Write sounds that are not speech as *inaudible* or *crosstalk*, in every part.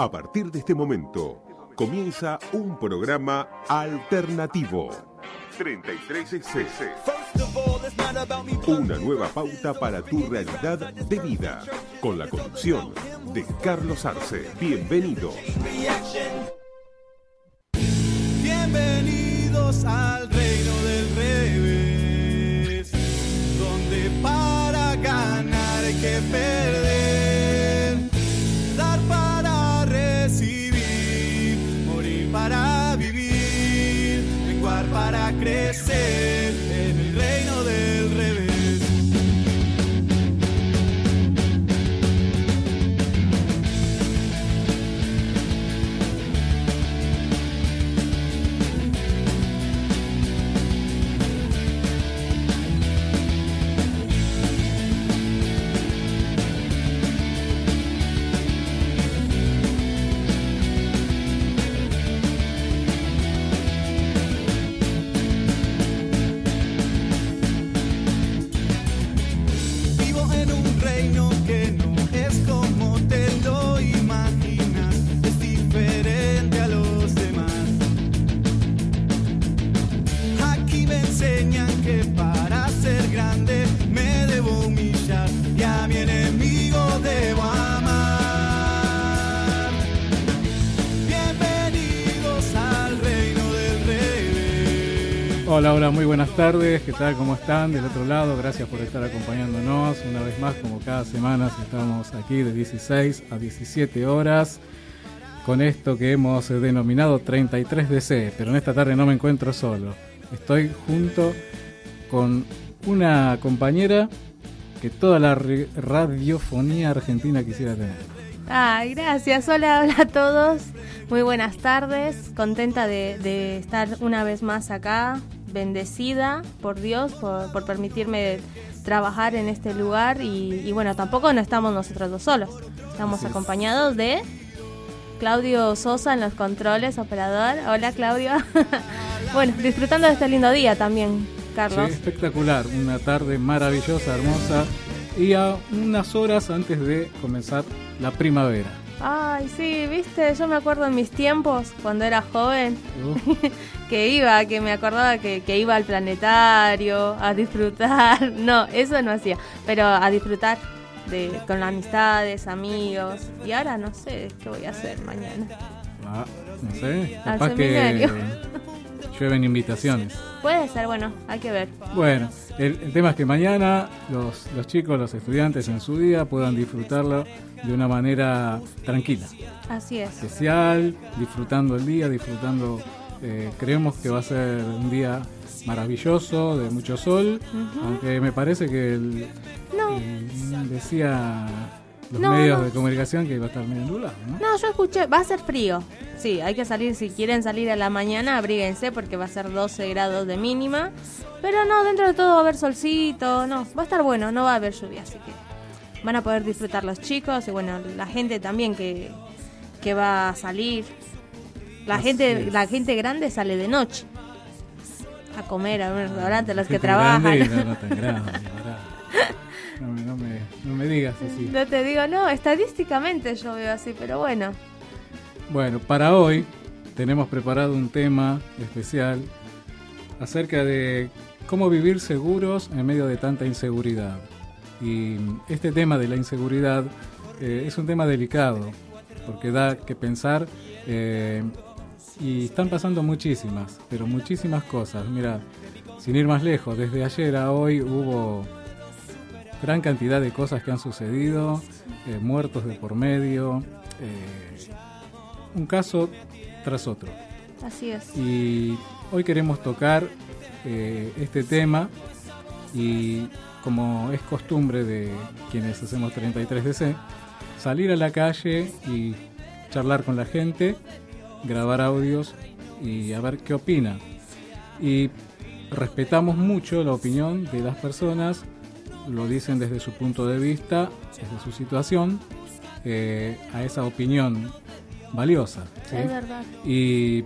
A partir de este momento, comienza un programa alternativo. 33cc. Una nueva pauta para tu realidad de vida. Con la conducción de Carlos Arce. Bienvenidos. Bienvenidos al reino del revés, donde para ganar que perder, en un reino Hola, hola, muy buenas tardes. ¿Qué tal? ¿Cómo están? Del otro lado, gracias por estar acompañándonos. Una vez más, como cada semana, estamos aquí de 16 a 17 horas con esto que hemos denominado 33DC. Pero en esta tarde no me encuentro solo. Estoy junto con una compañera que toda la radiofonía argentina quisiera tener. Ay, gracias. Hola, hola a todos. Muy buenas tardes. Contenta de estar una vez más acá. Bendecida por Dios por, por permitirme trabajar en este lugar. Y, y bueno, tampoco no estamos nosotros dos solos. Estamos Así es. acompañados de Claudio Sosa en los controles, operador. Hola, Claudio. *laughs* bueno, disfrutando de este lindo día también, Carlos. Sí, espectacular, una tarde maravillosa, hermosa y a unas horas antes de comenzar la primavera. Ay, sí, viste, yo me acuerdo en mis tiempos, cuando era joven, Uh, *laughs* que iba, que me acordaba que, que iba al planetario a disfrutar. *laughs* No, eso no hacía, pero a disfrutar de, con amistades, amigos. Y ahora no sé qué voy a hacer mañana. ah, no sé, Al capaz que seminario. llueven invitaciones. Puede ser, bueno, hay que ver. Bueno, el, el tema es que mañana los, los chicos, los estudiantes en su día puedan disfrutarlo de una manera tranquila, Así es. especial, disfrutando el día, disfrutando, eh, creemos que va a ser un día maravilloso, de mucho sol, aunque me parece que el, No, el- decía los No, medios no. de comunicación que iba a estar medio nublado, ¿no? no, yo escuché, va a ser frío. Sí, hay que salir, si quieren salir a la mañana, abríguense porque va a ser 12 grados de mínima. Pero no, dentro de todo va a haber solcito, no, va a estar bueno, no va a haber lluvia, así que van a poder disfrutar los chicos y bueno, la gente también que, que va a salir. La Así gente, es. la gente grande sale de noche a comer a un restaurante, los que Gente grande, trabajan. No, no tan grande. *laughs* No, me- no me, no me digas así. No te digo, no, estadísticamente yo veo así, pero bueno. Bueno, para hoy tenemos preparado un tema especial acerca de cómo vivir seguros en medio de tanta inseguridad. Y este tema de la inseguridad eh, es un tema delicado, porque da que pensar eh, y están pasando muchísimas, pero muchísimas cosas. Mira, sin ir más lejos, desde ayer a hoy hubo gran cantidad de cosas que han sucedido, eh, muertos de por medio, eh, un caso tras otro. Así es. Y hoy queremos tocar eh, este tema y como es costumbre de quienes hacemos 33DC, salir a la calle y charlar con la gente, grabar audios y a ver qué opina. Y respetamos mucho la opinión de las personas lo dicen desde su punto de vista, desde su situación, eh, a esa opinión valiosa. Es verdad. Y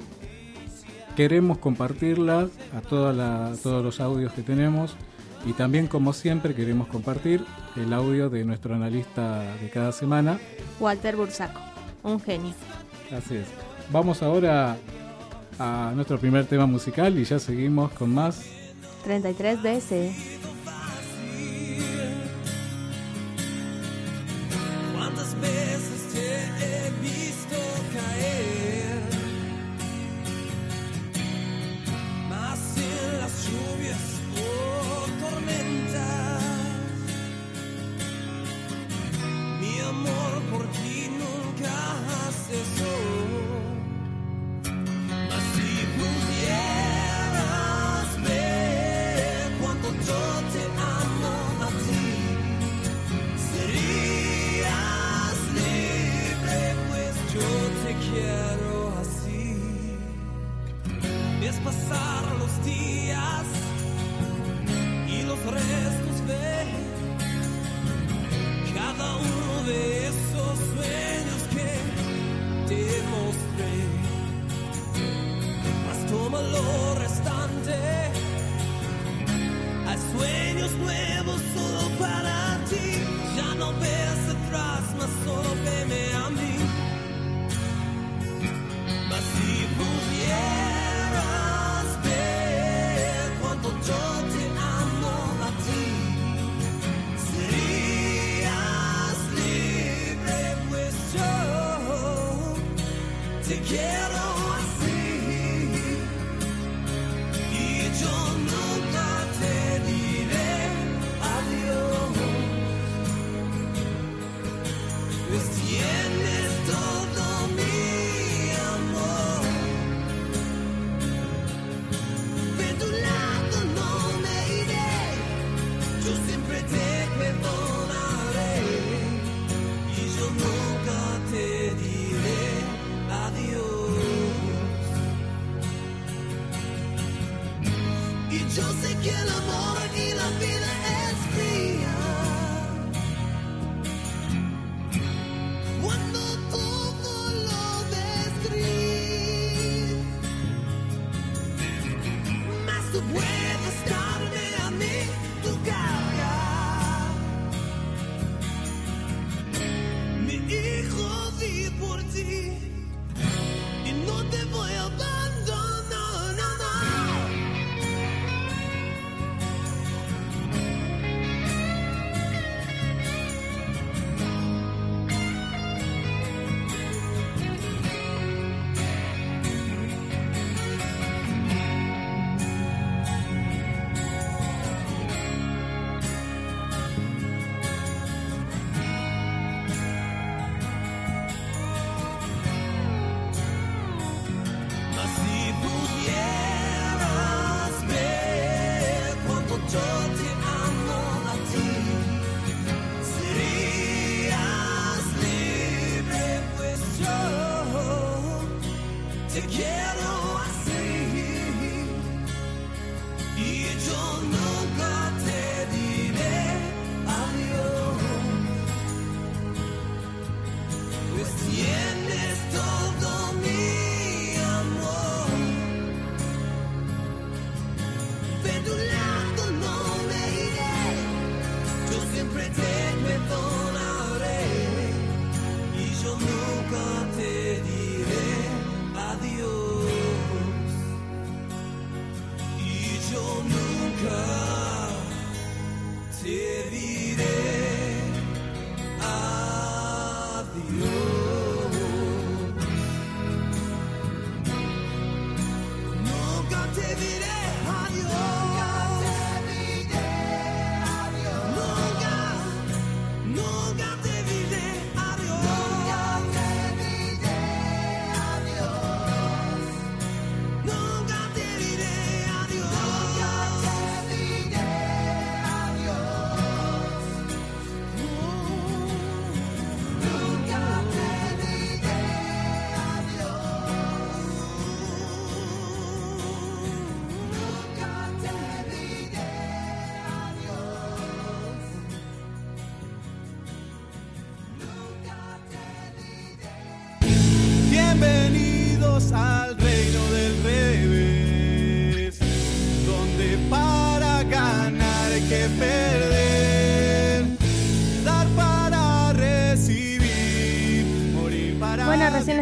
queremos compartirla a, toda la, a todos los audios que tenemos y también como siempre queremos compartir el audio de nuestro analista de cada semana. Walter Bursaco, un genio. Así es. Vamos ahora a nuestro primer tema musical y ya seguimos con más. 33 veces.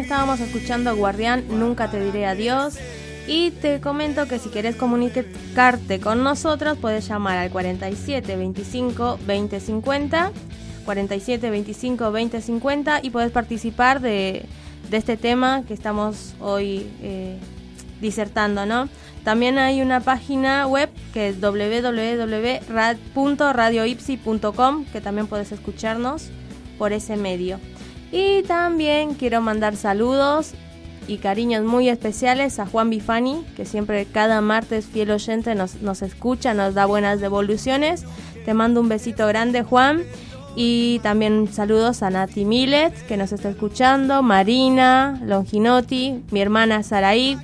Estábamos escuchando Guardián, Nunca te diré adiós. Y te comento que si querés comunicarte con nosotros, puedes llamar al 47 25 20 50. 47 25 20 50 y puedes participar de, de este tema que estamos hoy eh, disertando, ¿no? También hay una página web que es www.radioipsi.com que también puedes escucharnos por ese medio. Y también quiero mandar saludos y cariños muy especiales a Juan Bifani, que siempre cada martes fiel oyente nos, nos escucha, nos da buenas devoluciones. Te mando un besito grande, Juan. Y también saludos a Nati Millet, que nos está escuchando, Marina, Longinotti, mi hermana Saraí,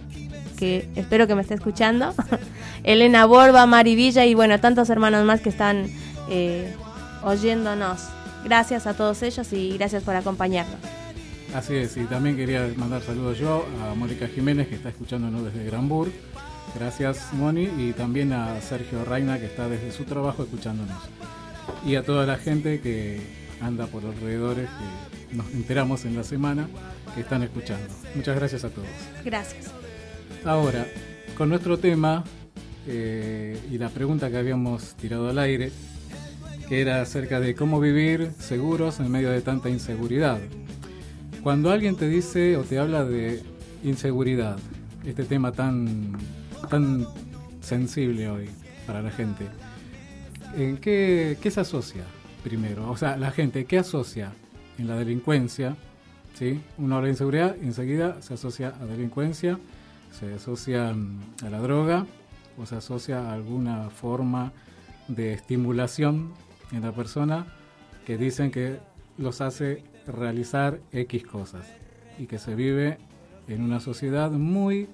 que espero que me esté escuchando, *laughs* Elena Borba, Mari Villa y bueno, tantos hermanos más que están eh, oyéndonos. Gracias a todos ellos y gracias por acompañarnos. Así es, y también quería mandar saludos yo a Mónica Jiménez, que está escuchándonos desde Granburg. Gracias, Moni, y también a Sergio Reina, que está desde su trabajo escuchándonos. Y a toda la gente que anda por alrededores, que nos enteramos en la semana, que están escuchando. Muchas gracias a todos. Gracias. Ahora, con nuestro tema eh, y la pregunta que habíamos tirado al aire, que era acerca de cómo vivir seguros en medio de tanta inseguridad. Cuando alguien te dice o te habla de inseguridad, este tema tan, tan sensible hoy para la gente, ¿en qué, qué se asocia primero? O sea, la gente, ¿qué asocia en la delincuencia? ¿Sí? Uno habla de inseguridad, enseguida se asocia a delincuencia, se asocia mm, a la droga o se asocia a alguna forma de estimulación en la persona que dicen que los hace realizar X cosas y que se vive en una sociedad muy,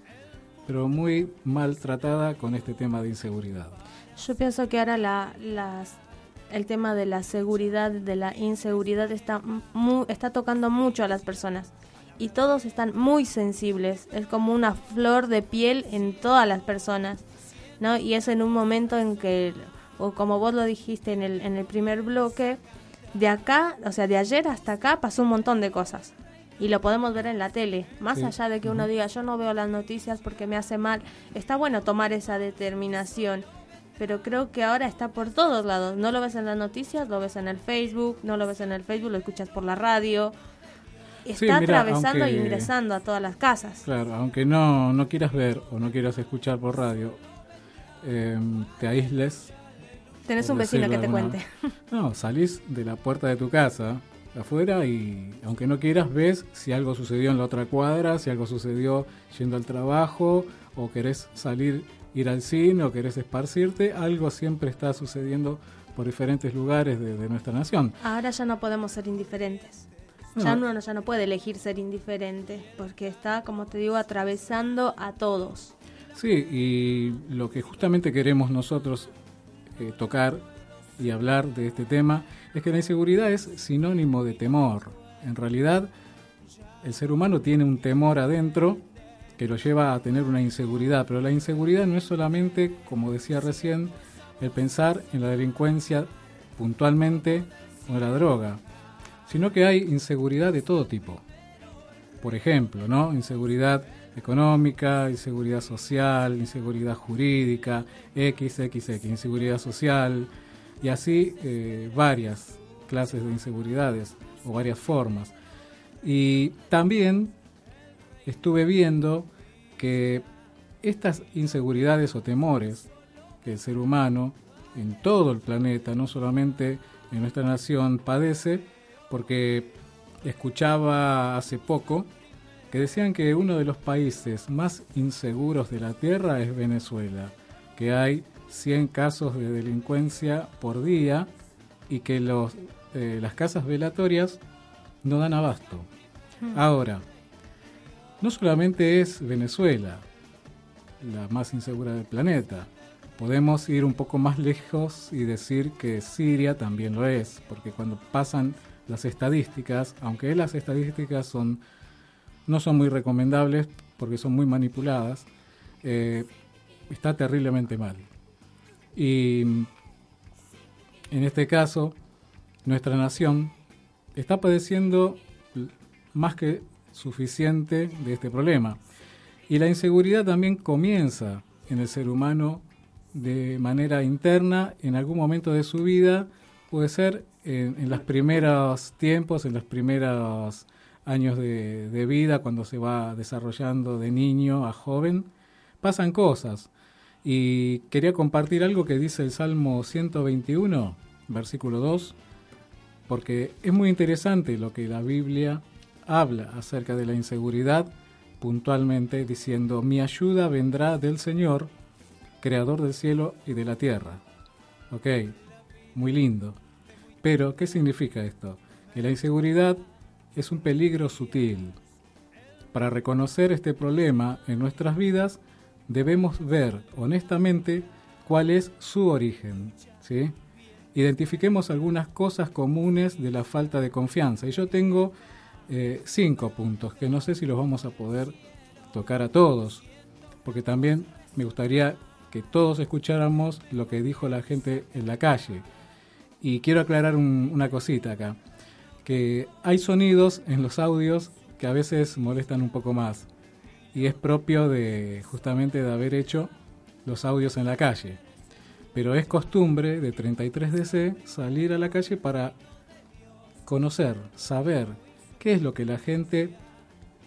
pero muy maltratada con este tema de inseguridad. Yo pienso que ahora la, el tema de la seguridad, de la inseguridad está, está tocando mucho a las personas y todos están muy sensibles. Es como una flor de piel en todas las personas, ¿no? Y es en un momento en que, o como vos lo dijiste en el, en el primer bloque, de acá, o sea, de ayer hasta acá pasó un montón de cosas. Y lo podemos ver en la tele. Más Sí. allá de que uno diga, yo no veo las noticias porque me hace mal, está bueno tomar esa determinación. Pero creo que ahora está por todos lados. No lo ves en las noticias, lo ves en el Facebook, no lo ves en el Facebook, lo escuchas por la radio. Está Sí, mira, atravesando e aunque- ingresando a todas las casas. Claro, aunque no, no quieras ver o no quieras escuchar por radio, eh, te aísles. Tenés un vecino que te alguna- cuente. No, salís de la puerta de tu casa afuera y aunque no quieras ves si algo sucedió en la otra cuadra, si algo sucedió yendo al trabajo o querés salir, ir al cine o querés esparcirte, algo siempre está sucediendo por diferentes lugares de, de nuestra nación. Ahora ya no podemos ser indiferentes. No. Ya uno ya no puede elegir ser indiferente, porque está, como te digo, atravesando a todos. Sí, y lo que justamente queremos nosotros eh, tocar y hablar de este tema es que la inseguridad es sinónimo de temor. En realidad, el ser humano tiene un temor adentro que lo lleva a tener una inseguridad, pero la inseguridad no es solamente, como decía recién, el pensar en la delincuencia puntualmente o en la droga, sino que hay inseguridad de todo tipo por ejemplo, ¿no? Inseguridad económica, inseguridad social, inseguridad jurídica, XXX, inseguridad social, y así eh, varias clases de inseguridades o varias formas. Y también estuve viendo que estas inseguridades o temores que el ser humano en todo el planeta, no solamente en nuestra nación, padece, porque escuchaba hace poco que decían que uno de los países más inseguros de la Tierra es Venezuela, que hay 100 casos de delincuencia por día y que los, eh, las casas velatorias no dan abasto. Ahora, no solamente es Venezuela la más insegura del planeta, podemos ir un poco más lejos y decir que Siria también lo es, porque cuando pasan las estadísticas, aunque las estadísticas son no son muy recomendables porque son muy manipuladas, eh, está terriblemente mal. Y en este caso, nuestra nación está padeciendo más que suficiente de este problema. Y la inseguridad también comienza en el ser humano de manera interna en algún momento de su vida, puede ser en, los primeros tiempos, en los primeros años de, vida, cuando se va desarrollando de niño a joven, pasan cosas. Y quería compartir algo que dice el Salmo 121, versículo 2, porque es muy interesante lo que la Biblia habla acerca de la inseguridad puntualmente diciendo, mi ayuda vendrá del Señor, creador del cielo y de la tierra. Ok, muy lindo. Pero, ¿qué significa esto? Que la inseguridad es un peligro sutil. Para reconocer este problema en nuestras vidas, debemos ver honestamente cuál es su origen. ¿sí? Identifiquemos algunas cosas comunes de la falta de confianza. Y yo tengo eh, cinco puntos que no sé si los vamos a poder tocar a todos, porque también me gustaría que todos escucháramos lo que dijo la gente en la calle. Y quiero aclarar una cosita acá, que hay sonidos en los audios que a veces molestan un poco más, y es propio de justamente de haber hecho los audios en la calle. Pero es costumbre de 33DC salir a la calle para conocer, saber qué es lo que la gente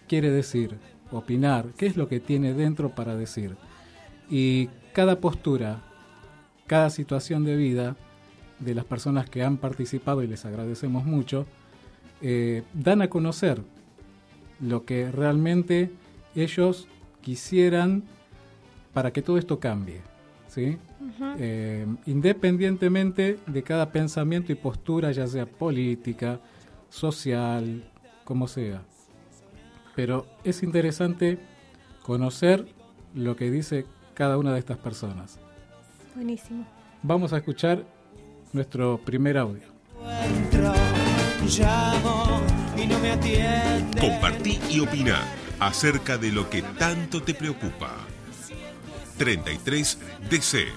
quiere decir, opinar, qué es lo que tiene dentro para decir. Y cada postura, cada situación de vida de las personas que han participado, y les agradecemos mucho, eh, dan a conocer lo que realmente ellos quisieran para que todo esto cambie. ¿sí? Eh, independientemente de cada pensamiento y postura, ya sea política, social, como sea. Pero es interesante conocer lo que dice cada una de estas personas. Buenísimo. Vamos a escuchar nuestro primer audio. Compartí y opina acerca de lo que tanto te preocupa. 33 DC.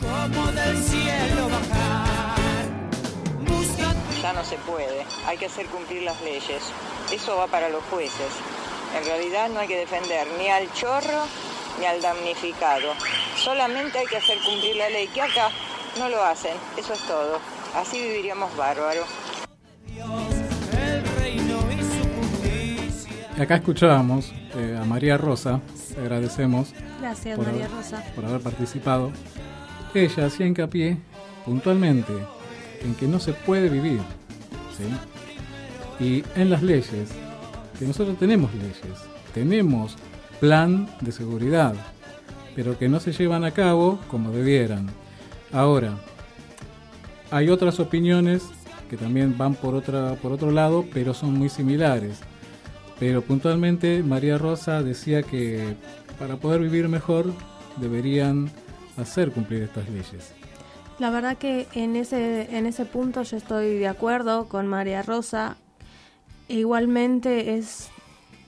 Como del cielo ya no se puede. Hay que hacer cumplir las leyes. Eso va para los jueces. En realidad no hay que defender ni al chorro ni al damnificado. Solamente hay que hacer cumplir la ley, que acá no lo hacen. Eso es todo. Así viviríamos bárbaro. Acá escuchábamos eh, a María Rosa, agradecemos Gracias, por, María haber, Rosa. por haber participado. Ella hacía hincapié puntualmente en que no se puede vivir. ¿sí? Y en las leyes, que nosotros tenemos leyes, tenemos plan de seguridad, pero que no se llevan a cabo como debieran. Ahora, hay otras opiniones que también van por, otra, por otro lado, pero son muy similares. Pero puntualmente María Rosa decía que para poder vivir mejor deberían hacer cumplir estas leyes. La verdad que en ese, en ese punto yo estoy de acuerdo con María Rosa. igualmente es,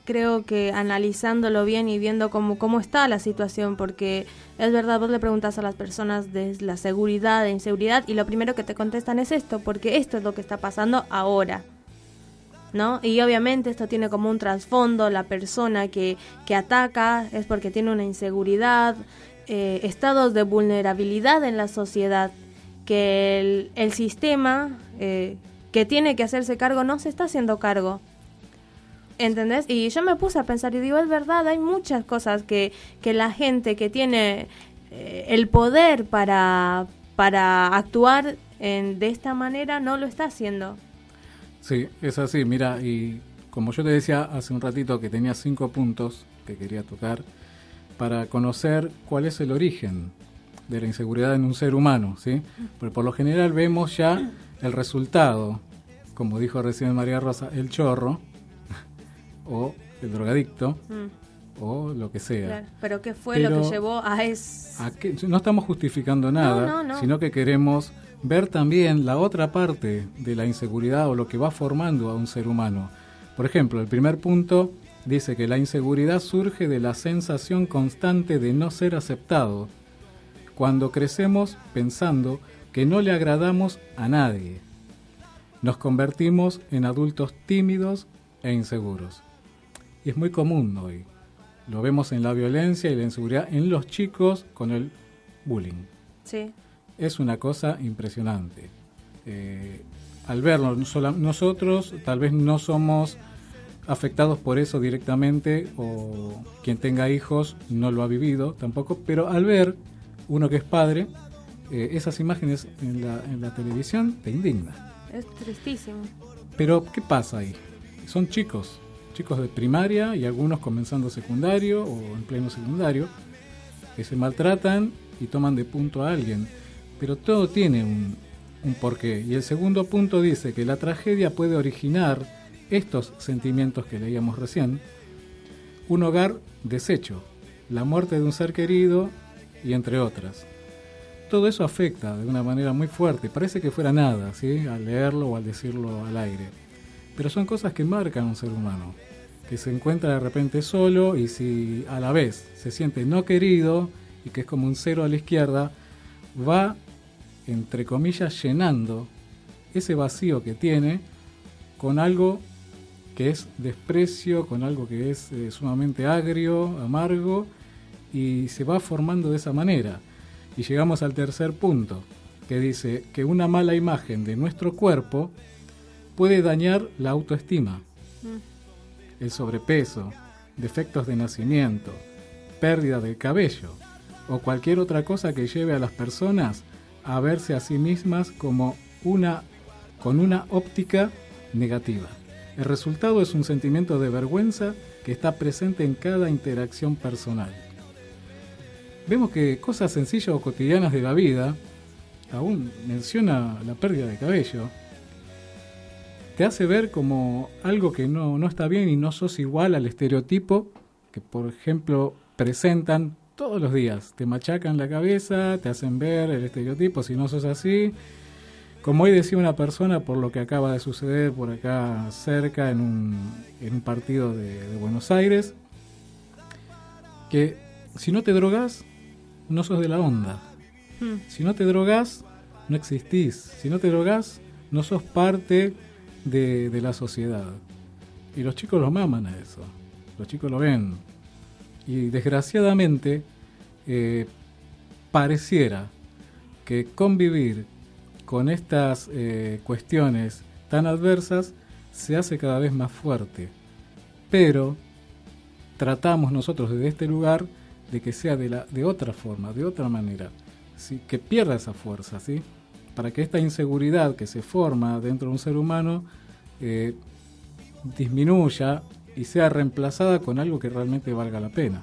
creo que analizándolo bien y viendo cómo, cómo está la situación, porque es verdad, vos le preguntas a las personas de la seguridad, de inseguridad, y lo primero que te contestan es esto, porque esto es lo que está pasando ahora. ¿No? Y obviamente esto tiene como un trasfondo, la persona que, que ataca es porque tiene una inseguridad, eh, estados de vulnerabilidad en la sociedad que el, sistema eh, que tiene que hacerse cargo no se está haciendo cargo. ¿Entendés? Y yo me puse a pensar y digo, es verdad, hay muchas cosas que, que la gente que tiene eh, el poder para, para actuar en, de esta manera no lo está haciendo. Sí, es así, mira, y como yo te decía hace un ratito que tenía cinco puntos que quería tocar para conocer cuál es el origen de la inseguridad en un ser humano, ¿sí? Porque por lo general vemos ya el resultado, como dijo recién María Rosa, el chorro *laughs* o el drogadicto mm. o lo que sea. pero ¿qué fue lo que llevó a eso? No estamos justificando nada, sino que queremos ver también la otra parte de la inseguridad o lo que va formando a un ser humano. Por ejemplo, el primer punto dice que la inseguridad surge de la sensación constante de no ser aceptado cuando crecemos pensando que no le agradamos a nadie. Nos convertimos en adultos tímidos e inseguros. Y es muy común hoy. Lo vemos en la violencia y la inseguridad en los chicos con el bullying. Sí. Es una cosa impresionante. Eh, al verlo, nosotros tal vez no somos afectados por eso directamente o quien tenga hijos no lo ha vivido tampoco, pero al ver uno que es padre, eh, esas imágenes en la, en la televisión te indignan. Es tristísimo. Pero, ¿qué pasa ahí? Son chicos, chicos de primaria y algunos comenzando secundario o en pleno secundario, que se maltratan y toman de punto a alguien. Pero todo tiene un, un porqué. Y el segundo punto dice que la tragedia puede originar estos sentimientos que leíamos recién. Un hogar deshecho, la muerte de un ser querido y entre otras. Todo eso afecta de una manera muy fuerte, parece que fuera nada, ¿sí? al leerlo o al decirlo al aire. Pero son cosas que marcan a un ser humano, que se encuentra de repente solo y si a la vez se siente no querido y que es como un cero a la izquierda, va, entre comillas, llenando ese vacío que tiene con algo que es desprecio, con algo que es eh, sumamente agrio, amargo, y se va formando de esa manera. Y llegamos al tercer punto, que dice que una mala imagen de nuestro cuerpo puede dañar la autoestima, el sobrepeso, defectos de nacimiento, pérdida del cabello o cualquier otra cosa que lleve a las personas a verse a sí mismas como una con una óptica negativa. El resultado es un sentimiento de vergüenza que está presente en cada interacción personal. Vemos que cosas sencillas o cotidianas de la vida, aún menciona la pérdida de cabello, te hace ver como algo que no, no está bien y no sos igual al estereotipo que, por ejemplo, presentan todos los días. Te machacan la cabeza, te hacen ver el estereotipo si no sos así, como hoy decía una persona, por lo que acaba de suceder por acá cerca en un, en un partido de, Buenos Aires, que si no te drogas, no sos de la onda. Hmm. Si no te drogas, no existís. Si no te drogas, no sos parte de, de la sociedad. Y los chicos lo maman a eso. Los chicos lo ven. Y desgraciadamente, eh, pareciera que convivir con estas eh, cuestiones tan adversas se hace cada vez más fuerte. Pero tratamos nosotros desde este lugar de que sea de, la, de otra forma, de otra manera, ¿sí? que pierda esa fuerza, ¿sí? para que esta inseguridad que se forma dentro de un ser humano eh, disminuya y sea reemplazada con algo que realmente valga la pena.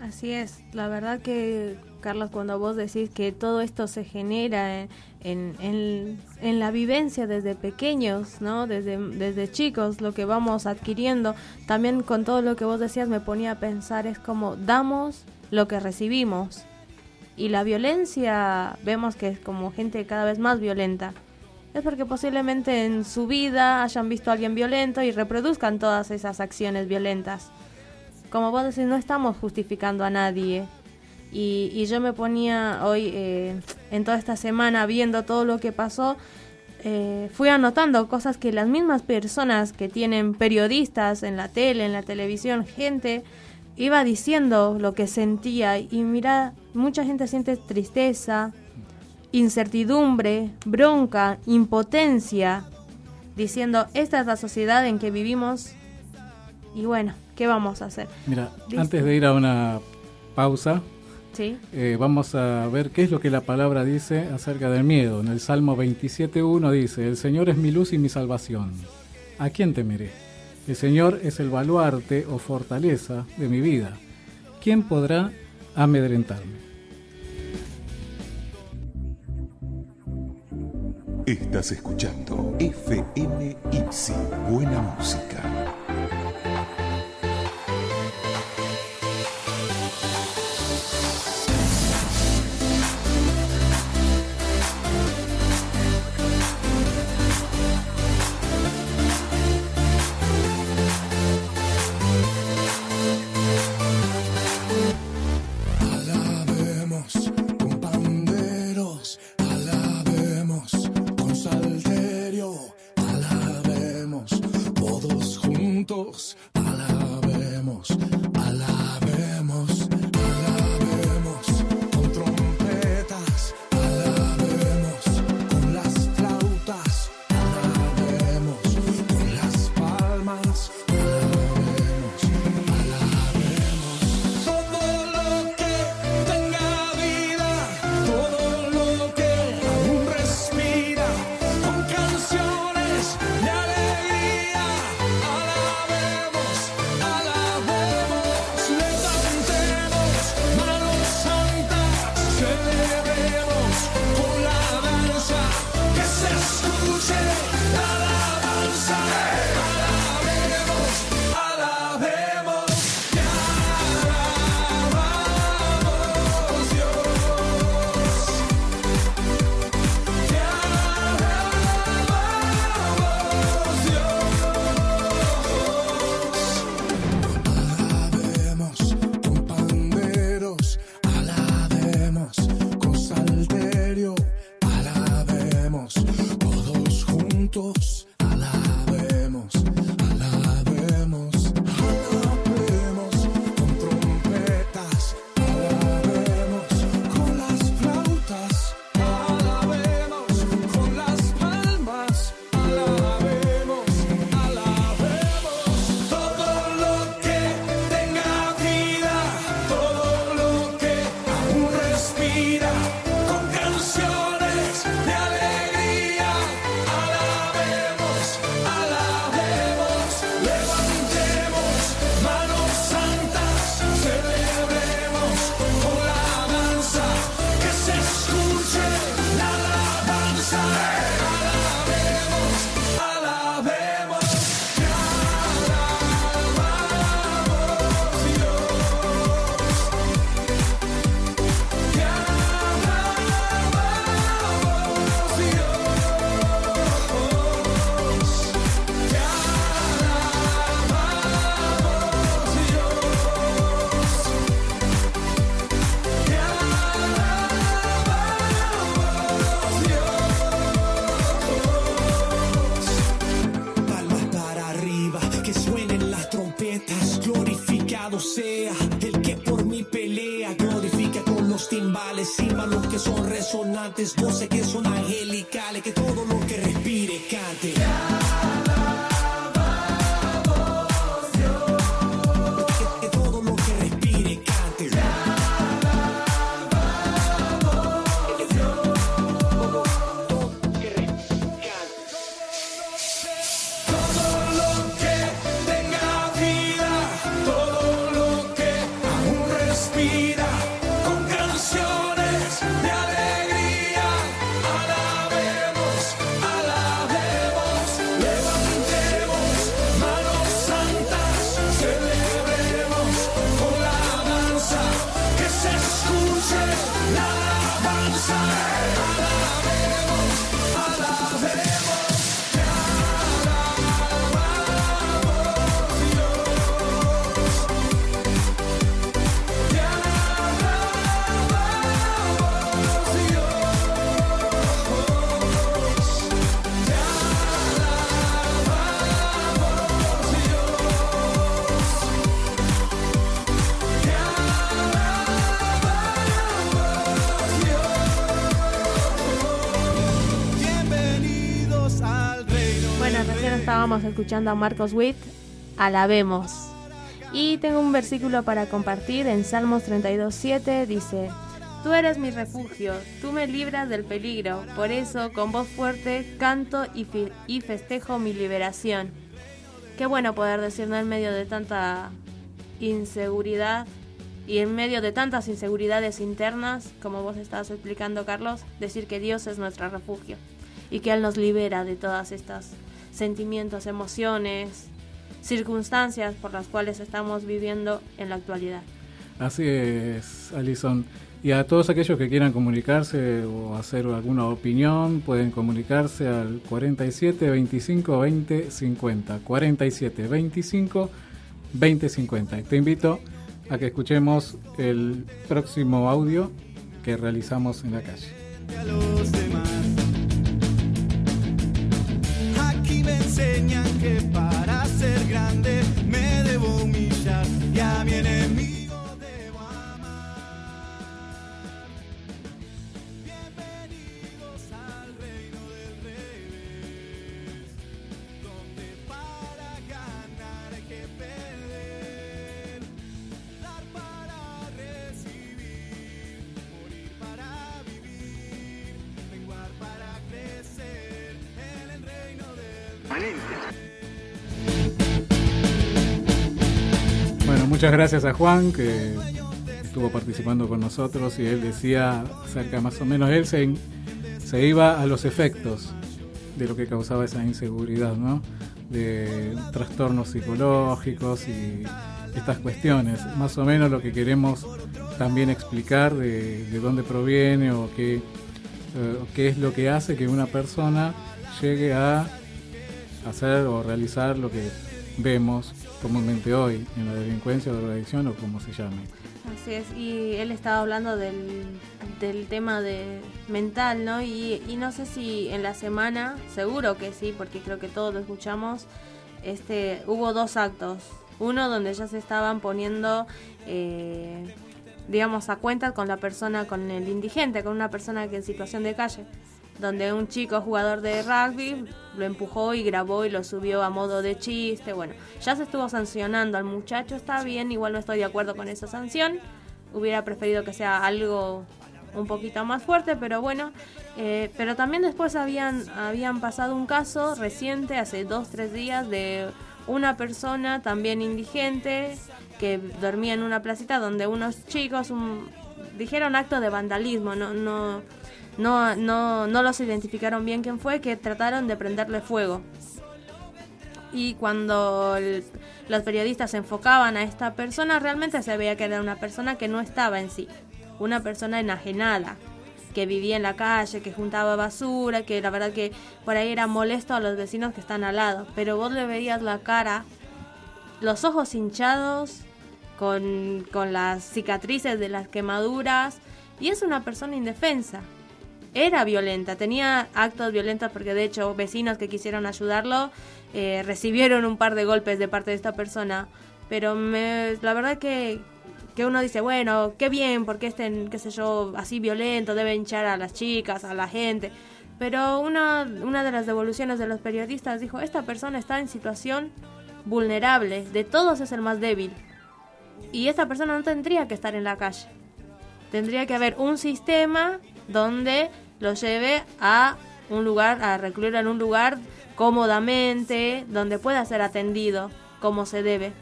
Así es, la verdad que Carlos, cuando vos decís que todo esto se genera en, en, la vivencia desde pequeños, ¿no? Desde, desde chicos, lo que vamos adquiriendo, también con todo lo que vos decías me ponía a pensar, es como damos lo que recibimos. Y la violencia, vemos que es como gente cada vez más violenta. Es porque posiblemente en su vida hayan visto a alguien violento y reproduzcan todas esas acciones violentas como vos decís, no estamos justificando a nadie. Y, yo me ponía hoy, eh, en toda esta semana, viendo todo lo que pasó, eh, fui anotando cosas que las mismas personas que tienen periodistas en la tele, en la televisión, gente, iba diciendo lo que sentía. Y mira, mucha gente siente tristeza, incertidumbre, bronca, impotencia, diciendo, esta es la sociedad en que vivimos. Y bueno, ¿Qué vamos a hacer? Mira, antes de ir a una pausa, eh, vamos a ver qué es lo que la palabra dice acerca del miedo. En el Salmo 27.1 dice, el Señor es mi luz y mi salvación. ¿A quién temeré? El Señor es el baluarte o fortaleza de mi vida. ¿Quién podrá amedrentarme? Estás escuchando FM Ipsi, buena música. Alabemos, estábamos escuchando a Marcos Witt, alabemos. Y tengo un versículo para compartir en Salmos 32.7, dice, Tú eres mi refugio, tú me libras del peligro, por eso con voz fuerte canto y, y festejo mi liberación. Qué bueno poder decirlo en medio de tanta inseguridad y en medio de tantas inseguridades internas, como vos estabas explicando, Carlos, decir que Dios es nuestro refugio y que Él nos libera de todas estas sentimientos, emociones, circunstancias por las cuales estamos viviendo en la actualidad. Así es, Alison. Y a todos aquellos que quieran comunicarse o hacer alguna opinión, pueden comunicarse al 47 25 20 50. 47 25 20 50. Te invito a que escuchemos el próximo audio que realizamos en la calle. me enseñan que para ser grande me debo humillar. Ya viene Bueno, muchas gracias a Juan que estuvo participando con nosotros y él decía acerca más o menos, él se, se iba a los efectos de lo que causaba esa inseguridad, ¿no? De trastornos psicológicos y estas cuestiones. Más o menos lo que queremos también explicar de, de dónde proviene o qué, eh, qué es lo que hace que una persona llegue a hacer o realizar lo que vemos comúnmente hoy en la delincuencia o drogadicción o como se llame. Así es, y él estaba hablando del, del tema de mental, ¿no? Y, y no sé si en la semana, seguro que sí, porque creo que todos lo escuchamos, este, hubo dos actos. Uno donde ya se estaban poniendo, eh, digamos, a cuenta con la persona, con el indigente, con una persona que en situación de calle donde un chico jugador de rugby lo empujó y grabó y lo subió a modo de chiste. Bueno, ya se estuvo sancionando al muchacho, está bien, igual no estoy de acuerdo con esa sanción. Hubiera preferido que sea algo un poquito más fuerte, pero bueno. Eh, pero también después habían, habían pasado un caso reciente, hace dos, tres días, de una persona también indigente que dormía en una placita donde unos chicos un, dijeron acto de vandalismo, no, no, no, no, no los identificaron bien quién fue, que trataron de prenderle fuego. Y cuando los periodistas enfocaban a esta persona, realmente se veía que era una persona que no estaba en sí, una persona enajenada, que vivía en la calle, que juntaba basura, que la verdad que por ahí era molesto a los vecinos que están al lado. Pero vos le veías la cara, los ojos hinchados, con, con las cicatrices de las quemaduras, y es una persona indefensa era violenta, tenía actos violentos porque de hecho vecinos que quisieron ayudarlo eh, recibieron un par de golpes de parte de esta persona. Pero me, la verdad que, que uno dice, bueno, qué bien, porque este, qué sé yo, así violento, debe hinchar a las chicas, a la gente. Pero una, una de las devoluciones de los periodistas dijo, esta persona está en situación vulnerable, de todos es el más débil. Y esta persona no tendría que estar en la calle. Tendría que haber un sistema donde lo lleve a un lugar, a recluirlo en un lugar cómodamente, donde pueda ser atendido como se debe.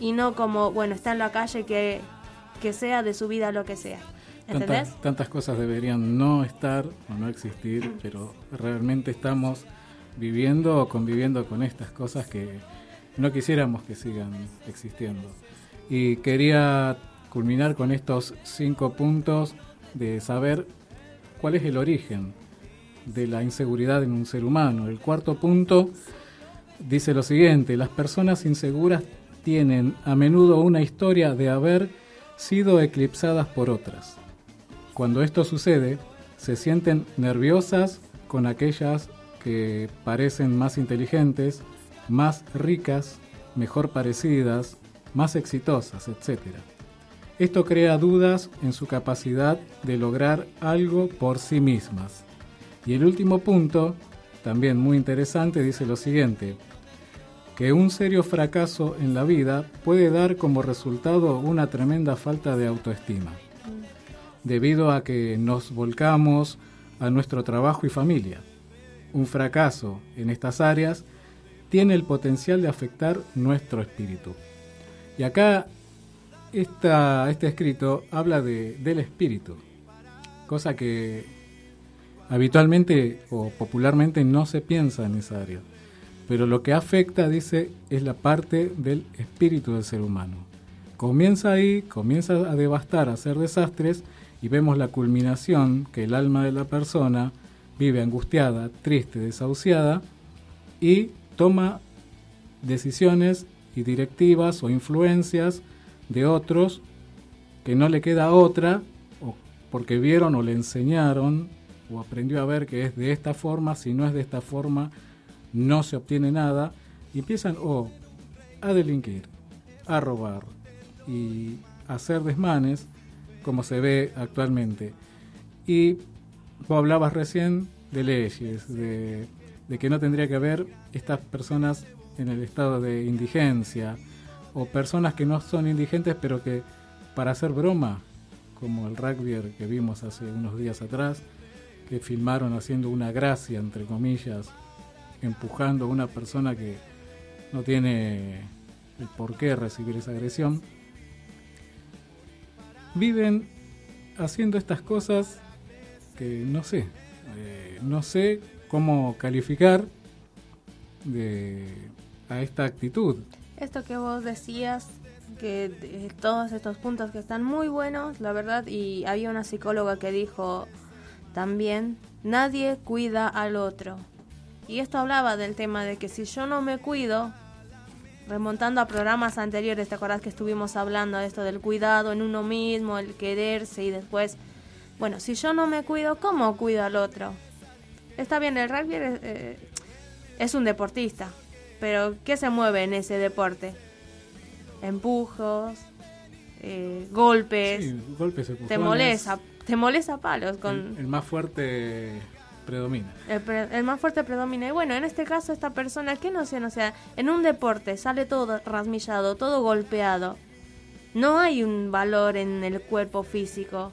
Y no como, bueno, está en la calle que, que sea de su vida lo que sea. ¿Entendés? Tantas, tantas cosas deberían no estar o no existir, pero realmente estamos viviendo o conviviendo con estas cosas que no quisiéramos que sigan existiendo. Y quería culminar con estos cinco puntos de saber cuál es el origen de la inseguridad en un ser humano. El cuarto punto dice lo siguiente, las personas inseguras tienen a menudo una historia de haber sido eclipsadas por otras. Cuando esto sucede, se sienten nerviosas con aquellas que parecen más inteligentes, más ricas, mejor parecidas, más exitosas, etc. Esto crea dudas en su capacidad de lograr algo por sí mismas. Y el último punto, también muy interesante, dice lo siguiente, que un serio fracaso en la vida puede dar como resultado una tremenda falta de autoestima, debido a que nos volcamos a nuestro trabajo y familia. Un fracaso en estas áreas tiene el potencial de afectar nuestro espíritu. Y acá esta, este escrito habla de, del espíritu, cosa que habitualmente o popularmente no se piensa en esa área. Pero lo que afecta, dice, es la parte del espíritu del ser humano. Comienza ahí, comienza a devastar, a hacer desastres y vemos la culminación que el alma de la persona vive angustiada, triste, desahuciada y toma decisiones y directivas o influencias de otros que no le queda otra o porque vieron o le enseñaron o aprendió a ver que es de esta forma, si no es de esta forma no se obtiene nada y empiezan o a delinquir, a robar y a hacer desmanes como se ve actualmente. Y vos hablabas recién de leyes, de, de que no tendría que haber estas personas en el estado de indigencia o personas que no son indigentes pero que para hacer broma, como el rugby que vimos hace unos días atrás, que filmaron haciendo una gracia, entre comillas, empujando a una persona que no tiene el por qué recibir esa agresión, viven haciendo estas cosas que no sé, eh, no sé cómo calificar de, a esta actitud. Esto que vos decías, que todos estos puntos que están muy buenos, la verdad, y había una psicóloga que dijo también, nadie cuida al otro. Y esto hablaba del tema de que si yo no me cuido, remontando a programas anteriores, ¿te acordás que estuvimos hablando de esto del cuidado en uno mismo, el quererse y después, bueno, si yo no me cuido, ¿cómo cuido al otro? Está bien, el rugby eh, es un deportista, pero ¿qué se mueve en ese deporte? Empujos, eh, golpes, Sí, golpes, te molesta, te molesta palos con El, el más fuerte predomina. el, pre- el más fuerte predomina. Y bueno, en este caso esta persona que no sé, no sea, en un deporte sale todo rasmillado, todo golpeado. No hay un valor en el cuerpo físico.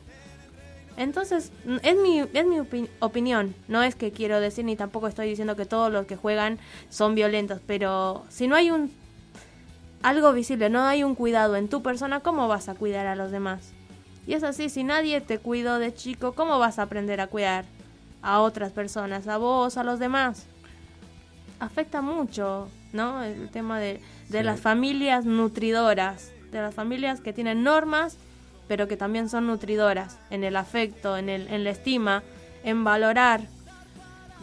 Entonces, es mi, es mi opi- opinión. No es que quiero decir ni tampoco estoy diciendo que todos los que juegan son violentos, pero si no hay un algo visible, no hay un cuidado en tu persona, ¿cómo vas a cuidar a los demás? Y es así, si nadie te cuidó de chico, ¿cómo vas a aprender a cuidar a otras personas, a vos, a los demás? Afecta mucho, ¿no? El tema de, de Sí. las familias nutridoras, de las familias que tienen normas, pero que también son nutridoras en el afecto, en, el, en la estima, en valorar.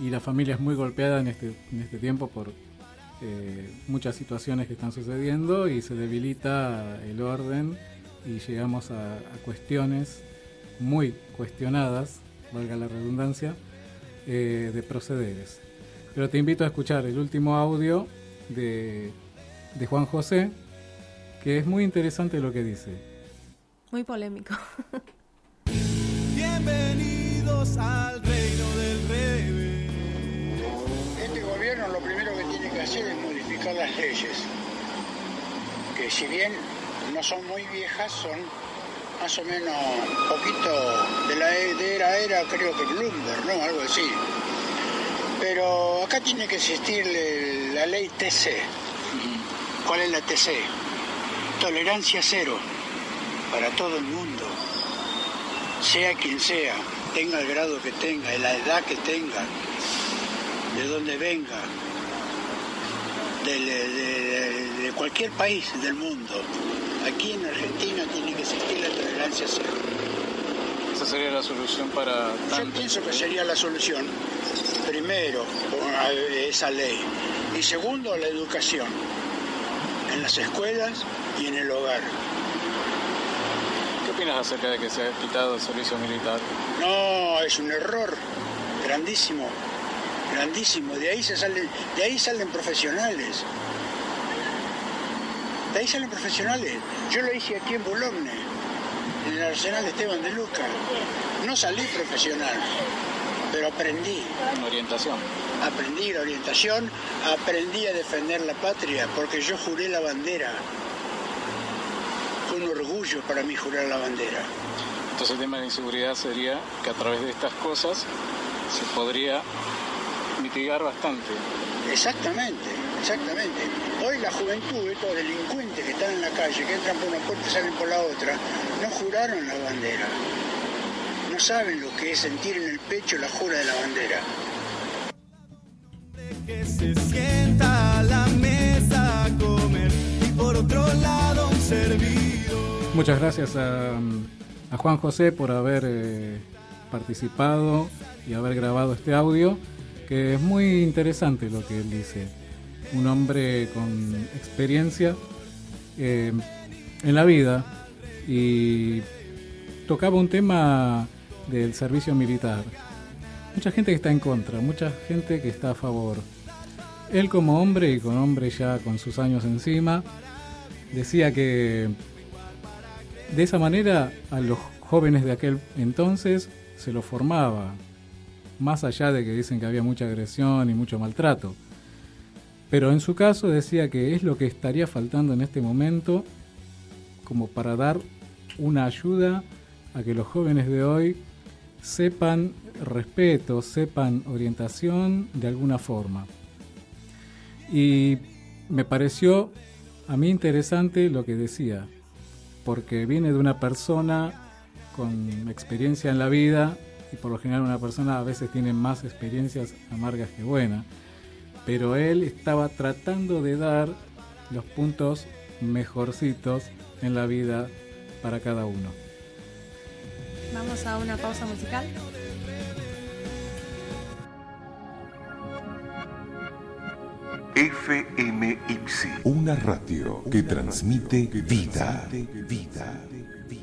Y la familia es muy golpeada en este, en este tiempo por eh, muchas situaciones que están sucediendo y se debilita el orden y llegamos a, cuestiones muy cuestionadas, valga la redundancia, eh, de procederes. Pero te invito a escuchar el último audio de, de Juan José, que es muy interesante lo que dice. Muy polémico. Bienvenidos al reino del revés. Este gobierno lo primero que tiene que hacer es modificar las leyes, que si bien no son muy viejas, son más o menos un poquito de la e- de era a era, creo que Bloomberg, ¿no? Algo así. Pero acá tiene que existir la ley TC. ¿Cuál es la TC? Tolerancia cero para todo el mundo, sea quien sea, tenga el grado que tenga, la edad que tenga, de donde venga, de, de- de cualquier país del mundo. Aquí en Argentina tiene que existir la tolerancia cero. Esa sería la solución para Yo pienso que sería la solución, primero, esa ley, y segundo, la educación, en las escuelas y en el hogar. ¿Qué opinas acerca de que se haya quitado el servicio militar? No, es un error grandísimo, grandísimo. De ahí se salen, de ahí salen profesionales. De ahí salen profesionales. Yo lo hice aquí en Boulogne, en el Arsenal Esteban de Luca. No salí profesional, pero aprendí. Una orientación. Aprendí la orientación, aprendí a defender la patria, porque yo juré la bandera. Orgullo para mí jurar la bandera. Entonces el tema de la inseguridad sería que a través de estas cosas se podría mitigar bastante. Exactamente, exactamente. Hoy la juventud, estos delincuentes que están en la calle, que entran por una puerta y salen por la otra, no juraron la bandera. No saben lo que es sentir en el pecho la jura de la bandera. Que se sienta Muchas gracias a, Juan José por haber eh, participado y haber grabado este audio, que es muy interesante lo que él dice. Un hombre con experiencia eh, en la vida y tocaba un tema del servicio militar. Mucha gente que está en contra, mucha gente que está a favor. Él como hombre y con hombre ya con sus años encima, decía que de esa manera a los jóvenes de aquel entonces se los formaba, más allá de que dicen que había mucha agresión y mucho maltrato. Pero en su caso decía que es lo que estaría faltando en este momento como para dar una ayuda a que los jóvenes de hoy sepan respeto, sepan orientación de alguna forma. Y me pareció a mí interesante lo que decía, porque viene de una persona con experiencia en la vida y por lo general una persona a veces tiene más experiencias amargas que buenas, pero él estaba tratando de dar los puntos mejorcitos en la vida para cada uno. Vamos a una pausa musical. FMX, una radio que transmite vida. You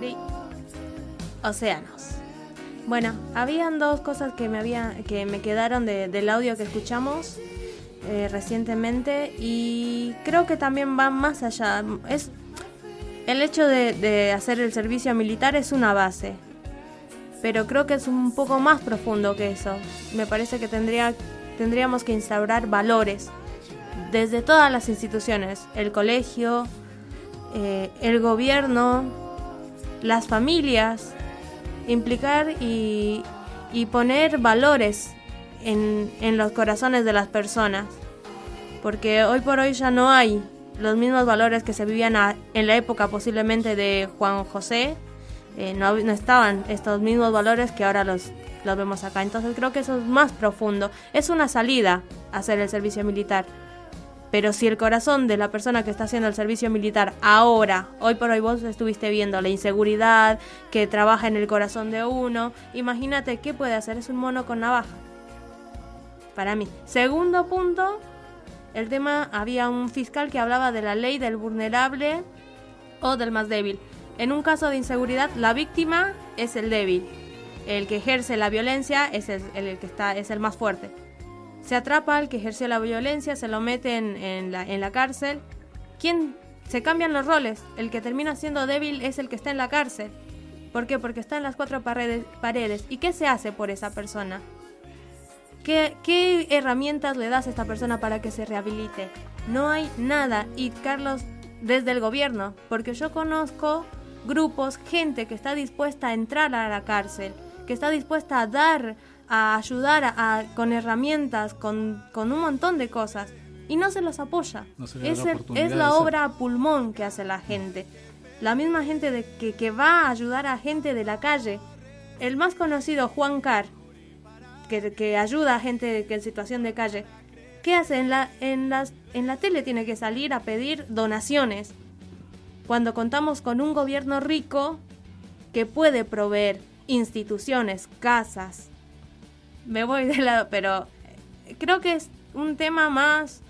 Christopher Océanos. Bueno, habían dos cosas que me había, que me quedaron de- del audio que escuchamos eh, recientemente y creo que también van más allá. Es el hecho de, de hacer el servicio militar es una base, pero creo que es un poco más profundo que eso. Me parece que tendría, tendríamos que instaurar valores desde todas las instituciones, el colegio, eh, el gobierno, las familias, implicar y, y poner valores en, en los corazones de las personas. Porque hoy por hoy ya no hay los mismos valores que se vivían a- en la época posiblemente de Juan José, eh, no, no estaban estos mismos valores que ahora los, los vemos acá. Entonces creo que eso es más profundo. Es una salida hacer el servicio militar. Pero si el corazón de la persona que está haciendo el servicio militar ahora, hoy por hoy vos estuviste viendo la inseguridad que trabaja en el corazón de uno, imagínate qué puede hacer, es un mono con navaja. Para mí. Segundo punto, el tema, había un fiscal que hablaba de la ley del vulnerable o del más débil. En un caso de inseguridad, la víctima es el débil. El que ejerce la violencia es el, el que está, es el más fuerte. Se atrapa al que ejerció la violencia, se lo mete en, en la, en la cárcel. ¿Quién? Se cambian los roles. El que termina siendo débil es el que está en la cárcel. ¿Por qué? Porque está en las cuatro paredes. paredes. ¿Y qué se hace por esa persona? ¿Qué, ¿Qué herramientas le das a esta persona para que se rehabilite? No hay nada. Y Carlos, desde el gobierno, porque yo conozco grupos, gente que está dispuesta a entrar a la cárcel, que está dispuesta a dar, a ayudar a- a- con herramientas, con, con un montón de cosas, y no se los apoya. No se es, la el- es obra a pulmón que hace la gente. La misma gente de, que, que va a ayudar a gente de la calle. El más conocido, Juan Carr, que, que ayuda a gente que en situación de calle. ¿Qué hace? En la, en, las, en la tele tiene que salir a pedir donaciones. Cuando contamos con un gobierno rico que puede proveer instituciones, casas. Me voy de lado, pero eh, creo que es un tema más...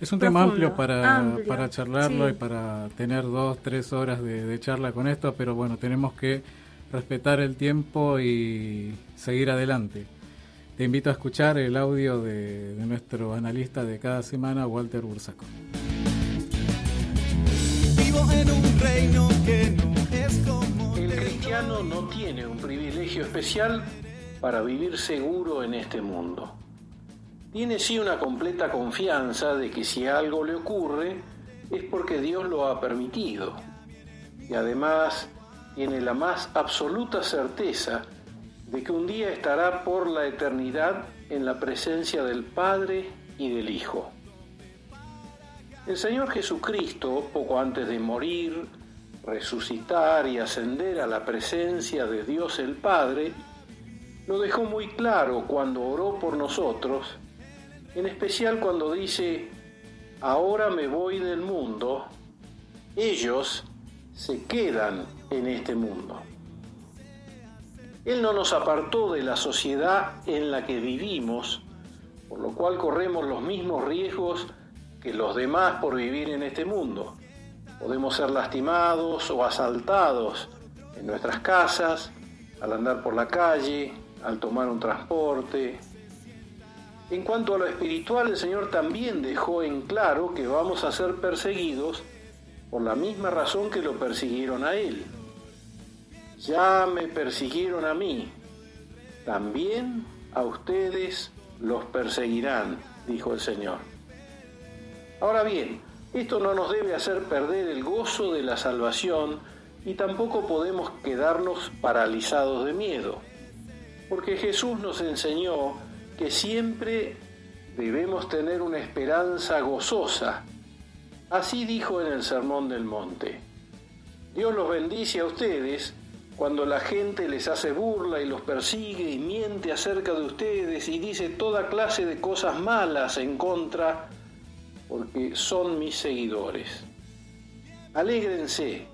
Es un tema amplio para, amplio, para charlarlo sí. y para tener dos, tres horas de, de charla con esto, pero bueno, tenemos que respetar el tiempo y seguir adelante. Te invito a escuchar el audio de, de nuestro analista de cada semana, Walter Bursaco. Vivo en un reino que no es como El cristiano no tiene un privilegio especial para vivir seguro en este mundo. Tiene sí una completa confianza de que si algo le ocurre es porque Dios lo ha permitido. Y además tiene la más absoluta certeza de que un día estará por la eternidad en la presencia del Padre y del Hijo. El Señor Jesucristo, poco antes de morir, resucitar y ascender a la presencia de Dios el Padre, lo dejó muy claro cuando oró por nosotros, en especial cuando dice, ahora me voy del mundo, ellos se quedan en este mundo. Él no nos apartó de la sociedad en la que vivimos, por lo cual corremos los mismos riesgos que los demás por vivir en este mundo. Podemos ser lastimados o asaltados en nuestras casas, al andar por la calle, al tomar un transporte. En cuanto a lo espiritual, el Señor también dejó en claro que vamos a ser perseguidos por la misma razón que lo persiguieron a Él. Ya me persiguieron a mí, también a ustedes los perseguirán, dijo el Señor. Ahora bien, esto no nos debe hacer perder el gozo de la salvación y tampoco podemos quedarnos paralizados de miedo, porque Jesús nos enseñó que siempre debemos tener una esperanza gozosa. Así dijo en el Sermón del Monte. Dios los bendice a ustedes cuando la gente les hace burla y los persigue y miente acerca de ustedes y dice toda clase de cosas malas en contra porque son mis seguidores. Alégrense,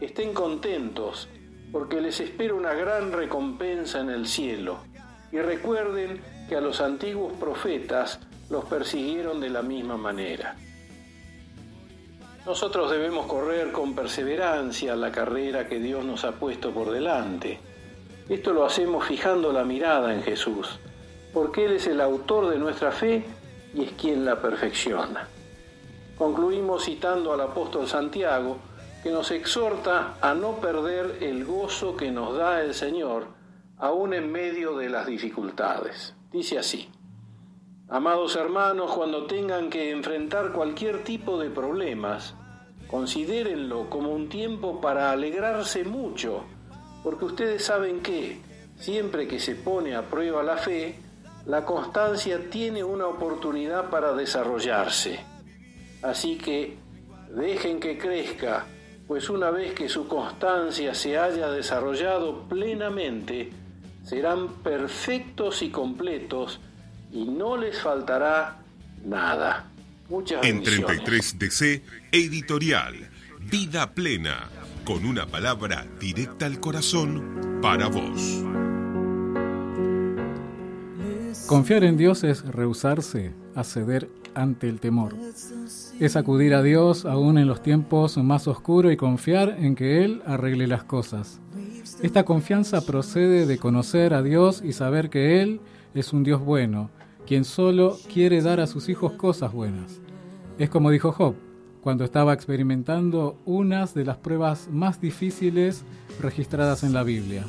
estén contentos, porque les espera una gran recompensa en el cielo. Y recuerden que a los antiguos profetas los persiguieron de la misma manera. Nosotros debemos correr con perseverancia la carrera que Dios nos ha puesto por delante. Esto lo hacemos fijando la mirada en Jesús, porque Él es el autor de nuestra fe y es quien la perfecciona. Concluimos citando al apóstol Santiago, que nos exhorta a no perder el gozo que nos da el Señor, aún en medio de las dificultades. Dice así, Amados hermanos, cuando tengan que enfrentar cualquier tipo de problemas, considérenlo como un tiempo para alegrarse mucho, porque ustedes saben que, siempre que se pone a prueba la fe, la constancia tiene una oportunidad para desarrollarse. Así que Dejen que crezca, pues una vez que su constancia se haya desarrollado plenamente, serán perfectos y completos y no les faltará nada. Muchas En bendiciones. 33DC, editorial, Vida Plena, con una palabra directa al corazón para vos. Confiar en Dios es rehusarse a ceder ante el temor. Es acudir a Dios aún en los tiempos más oscuros y confiar en que Él arregle las cosas. Esta confianza procede de conocer a Dios y saber que Él es un Dios bueno, quien solo quiere dar a sus hijos cosas buenas. Es como dijo Job, cuando estaba experimentando unas de las pruebas más difíciles registradas en la Biblia.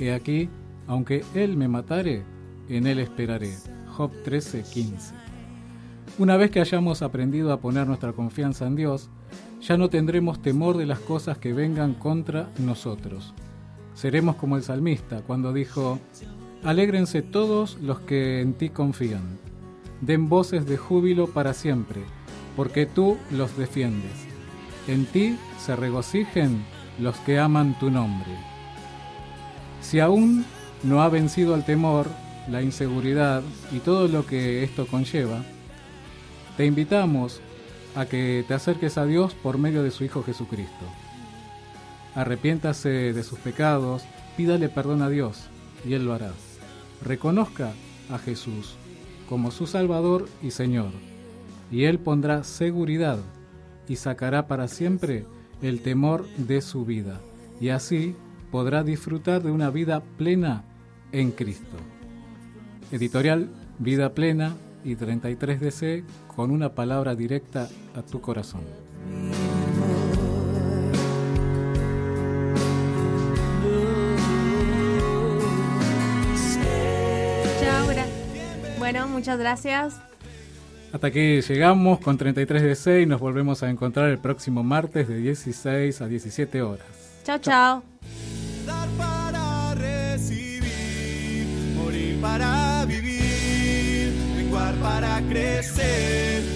He aquí, aunque Él me matare, en Él esperaré. Job 13:15. Una vez que hayamos aprendido a poner nuestra confianza en Dios, ya no tendremos temor de las cosas que vengan contra nosotros. Seremos como el salmista cuando dijo, Alégrense todos los que en ti confían. Den voces de júbilo para siempre, porque tú los defiendes. En ti se regocijen los que aman tu nombre. Si aún no ha vencido el temor, la inseguridad y todo lo que esto conlleva, te invitamos a que te acerques a Dios por medio de su Hijo Jesucristo. Arrepiéntase de sus pecados, pídale perdón a Dios y Él lo hará. Reconozca a Jesús como su Salvador y Señor, y Él pondrá seguridad y sacará para siempre el temor de su vida, y así podrá disfrutar de una vida plena en Cristo. Editorial Vida Plena y 33DC con una palabra directa a tu corazón. Chao, Bueno, muchas gracias. Hasta aquí llegamos con 33DC y nos volvemos a encontrar el próximo martes de 16 a 17 horas. Chao, chao. Dar para recibir, morir para para crecer